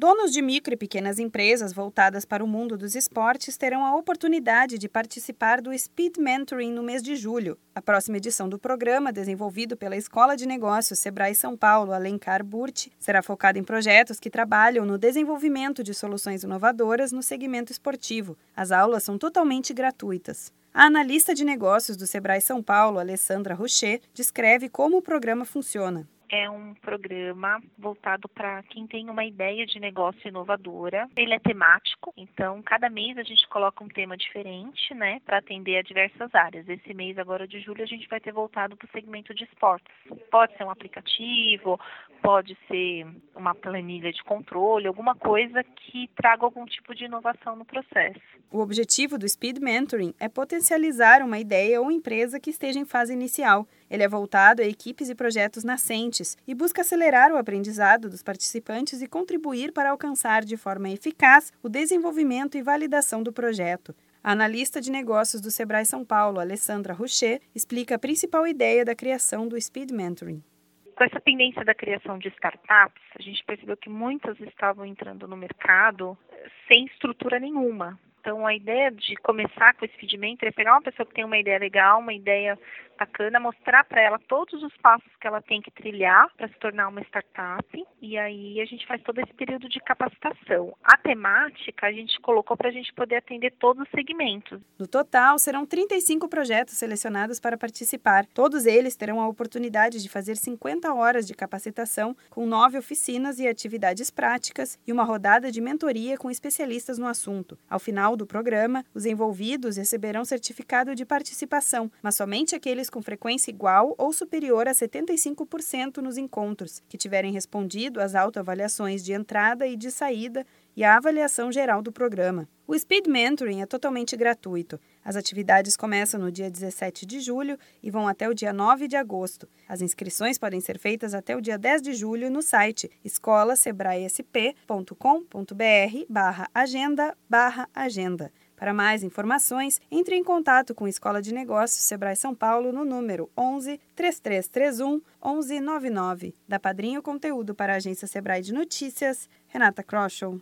Donos de micro e pequenas empresas voltadas para o mundo dos esportes terão a oportunidade de participar do Speed Mentoring no mês de julho. A próxima edição do programa, desenvolvido pela Escola de Negócios Sebrae São Paulo Alencar Burt, será focada em projetos que trabalham no desenvolvimento de soluções inovadoras no segmento esportivo. As aulas são totalmente gratuitas. A analista de negócios do Sebrae São Paulo, Alessandra Rocher, descreve como o programa funciona é um programa voltado para quem tem uma ideia de negócio inovadora. Ele é temático, então cada mês a gente coloca um tema diferente, né, para atender a diversas áreas. Esse mês agora de julho a gente vai ter voltado para o segmento de esportes. Pode ser um aplicativo, pode ser uma planilha de controle, alguma coisa que traga algum tipo de inovação no processo. O objetivo do Speed Mentoring é potencializar uma ideia ou empresa que esteja em fase inicial. Ele é voltado a equipes e projetos nascentes e busca acelerar o aprendizado dos participantes e contribuir para alcançar de forma eficaz o desenvolvimento e validação do projeto. A analista de negócios do Sebrae São Paulo, Alessandra Rocher, explica a principal ideia da criação do Speed Mentoring. Com essa tendência da criação de startups, a gente percebeu que muitas estavam entrando no mercado sem estrutura nenhuma. Então, a ideia de começar com esse Speed Mentor é pegar uma pessoa que tem uma ideia legal, uma ideia bacana, mostrar para ela todos os passos que ela tem que trilhar para se tornar uma startup. E aí a gente faz todo esse período de capacitação. A temática a gente colocou para a gente poder atender todos os segmentos. No total, serão 35 projetos selecionados para participar. Todos eles terão a oportunidade de fazer 50 horas de capacitação, com nove oficinas e atividades práticas e uma rodada de mentoria com especialistas no assunto. Ao final do programa, os envolvidos receberão certificado de participação, mas somente aqueles com frequência igual ou superior a 75% nos encontros, que tiverem respondido às autoavaliações de entrada e de saída e à avaliação geral do programa. O Speed Mentoring é totalmente gratuito. As atividades começam no dia 17 de julho e vão até o dia 9 de agosto. As inscrições podem ser feitas até o dia 10 de julho no site escolasebraesp.com.br barra agenda barra agenda. Para mais informações, entre em contato com a Escola de Negócios Sebrae São Paulo no número 11 3331 1199. Da Padrinho Conteúdo para a Agência Sebrae de Notícias, Renata Kroschel.